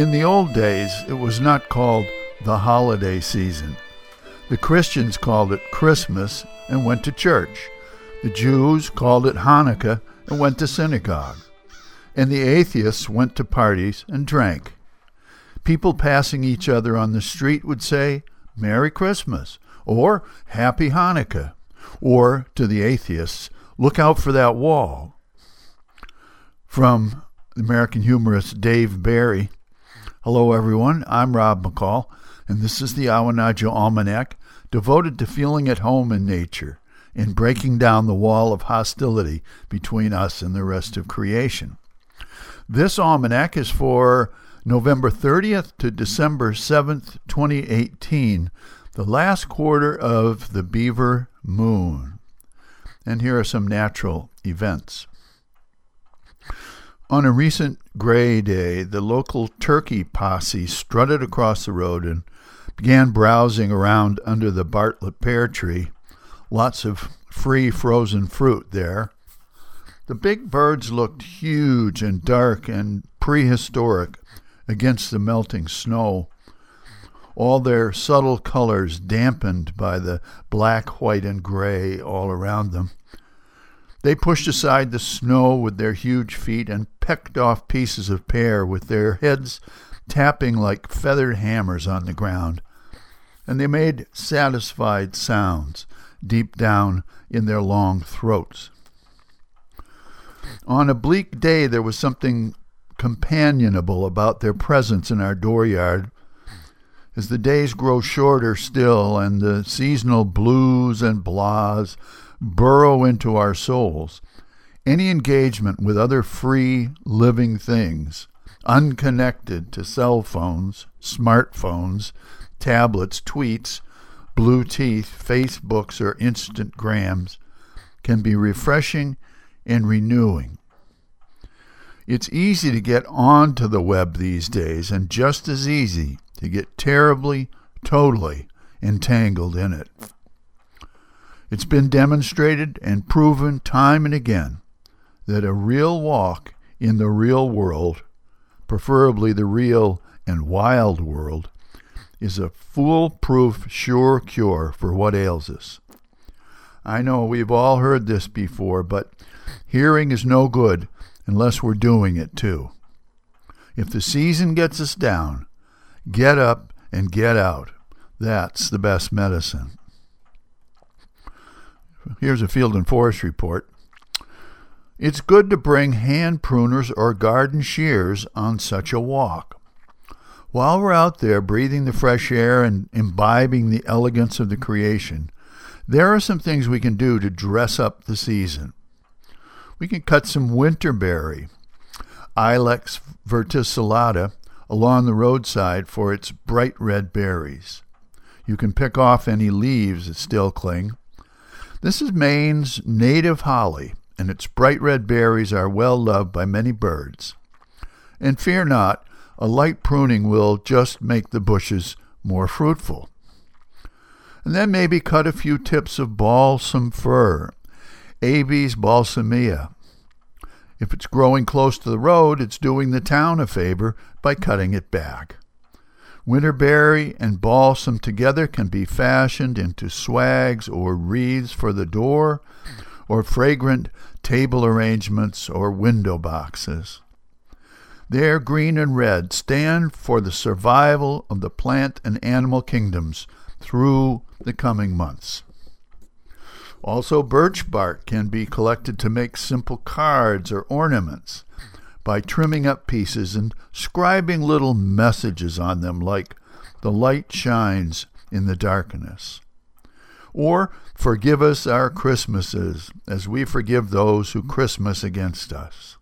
In the old days, it was not called the holiday season. The Christians called it Christmas and went to church. The Jews called it Hanukkah and went to synagogue. And the atheists went to parties and drank. People passing each other on the street would say, Merry Christmas, or Happy Hanukkah, or to the atheists, Look out for that wall. From the American humorist Dave Barry. Hello, everyone. I'm Rob McCall, and this is the Awanadjo Almanac, devoted to feeling at home in nature and breaking down the wall of hostility between us and the rest of creation. This almanac is for November 30th to December 7th, 2018, the last quarter of the beaver moon. And here are some natural events. On a recent gray day, the local turkey posse strutted across the road and began browsing around under the Bartlett pear tree. Lots of free frozen fruit there. The big birds looked huge and dark and prehistoric against the melting snow, all their subtle colors dampened by the black, white, and gray all around them. They pushed aside the snow with their huge feet and pecked off pieces of pear with their heads tapping like feathered hammers on the ground. And they made satisfied sounds deep down in their long throats. On a bleak day, there was something companionable about their presence in our dooryard. As the days grow shorter still and the seasonal blues and blahs burrow into our souls, any engagement with other free, living things, unconnected to cell phones, smartphones, tablets, tweets, blue teeth, Facebooks, or instant grams, can be refreshing and renewing. It's easy to get onto the web these days, and just as easy to get terribly, totally entangled in it. It's been demonstrated and proven time and again that a real walk in the real world, preferably the real and wild world, is a foolproof, sure cure for what ails us. I know we've all heard this before, but hearing is no good unless we're doing it too. If the season gets us down, get up and get out. That's the best medicine. Here's a field and forest report. It's good to bring hand pruners or garden shears on such a walk. While we're out there breathing the fresh air and imbibing the elegance of the creation, there are some things we can do to dress up the season. We can cut some winterberry, Ilex verticillata, along the roadside for its bright red berries. You can pick off any leaves that still cling. This is Maine's native holly, and its bright red berries are well loved by many birds. And fear not, a light pruning will just make the bushes more fruitful. And then maybe cut a few tips of balsam fir, Abies balsamea. If it's growing close to the road, it's doing the town a favor by cutting it back. Winterberry and balsam together can be fashioned into swags or wreaths for the door, or fragrant table arrangements or window boxes. Their green and red stand for the survival of the plant and animal kingdoms through the coming months. Also, birch bark can be collected to make simple cards or ornaments by trimming up pieces and scribing little messages on them like, The light shines in the darkness. Or, Forgive us our Christmases as we forgive those who Christmas against us.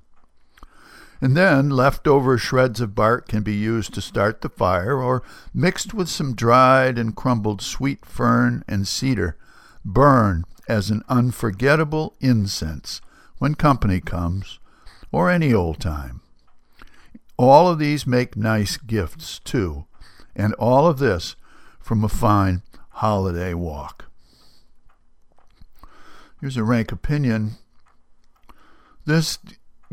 And then leftover shreds of bark can be used to start the fire, or mixed with some dried and crumbled sweet fern and cedar, burn as an unforgettable incense when company comes or any old time. All of these make nice gifts, too, and all of this from a fine holiday walk. Here's a rank opinion. This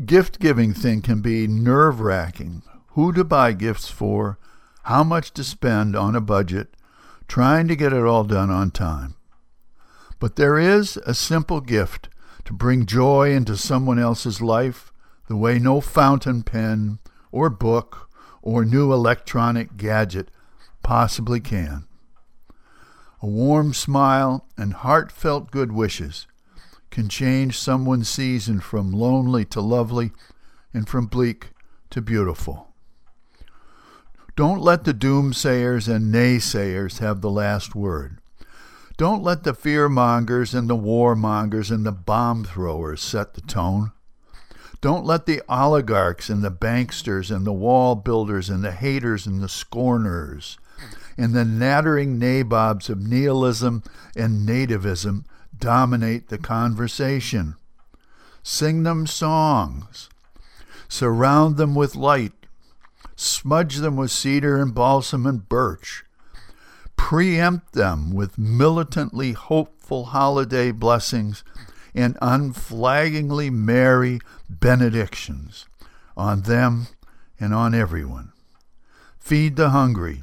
gift giving thing can be nerve wracking. who to buy gifts for, how much to spend on a budget, trying to get it all done on time. But there is a simple gift to bring joy into someone else's life the way no fountain pen or book or new electronic gadget possibly can. A warm smile and heartfelt good wishes can change someone's season from lonely to lovely and from bleak to beautiful. Don't let the doomsayers and naysayers have the last word. Don't let the fearmongers and the warmongers and the bomb throwers set the tone. Don't let the oligarchs and the banksters and the wall builders and the haters and the scorners and the nattering nabobs of nihilism and nativism dominate the conversation. Sing them songs. Surround them with light. Smudge them with cedar and balsam and birch. Preempt them with militantly hopeful holiday blessings and unflaggingly merry benedictions on them and on everyone. Feed the hungry,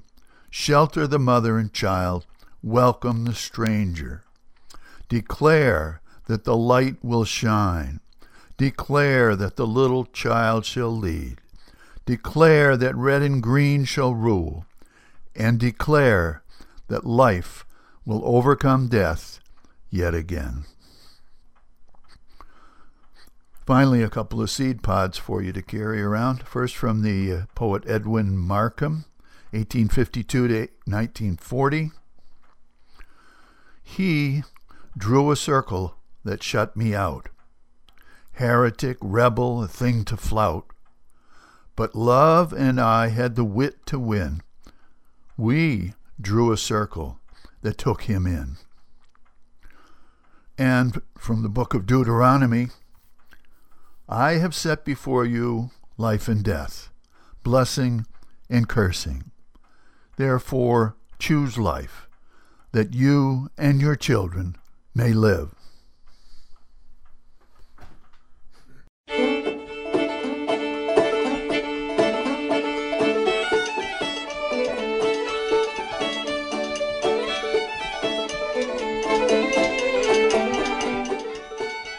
shelter the mother and child, welcome the stranger. Declare that the light will shine. Declare that the little child shall lead. Declare that red and green shall rule. And declare that life will overcome death yet again. Finally, a couple of seed pods for you to carry around. First, from the uh, poet Edwin Markham, 1852 to 1940. He drew a circle that shut me out. Heretic, rebel, a thing to flout. But love and I had the wit to win. We drew a circle that took him in. And from the book of Deuteronomy, I have set before you life and death, blessing and cursing. Therefore, choose life, that you and your children may live.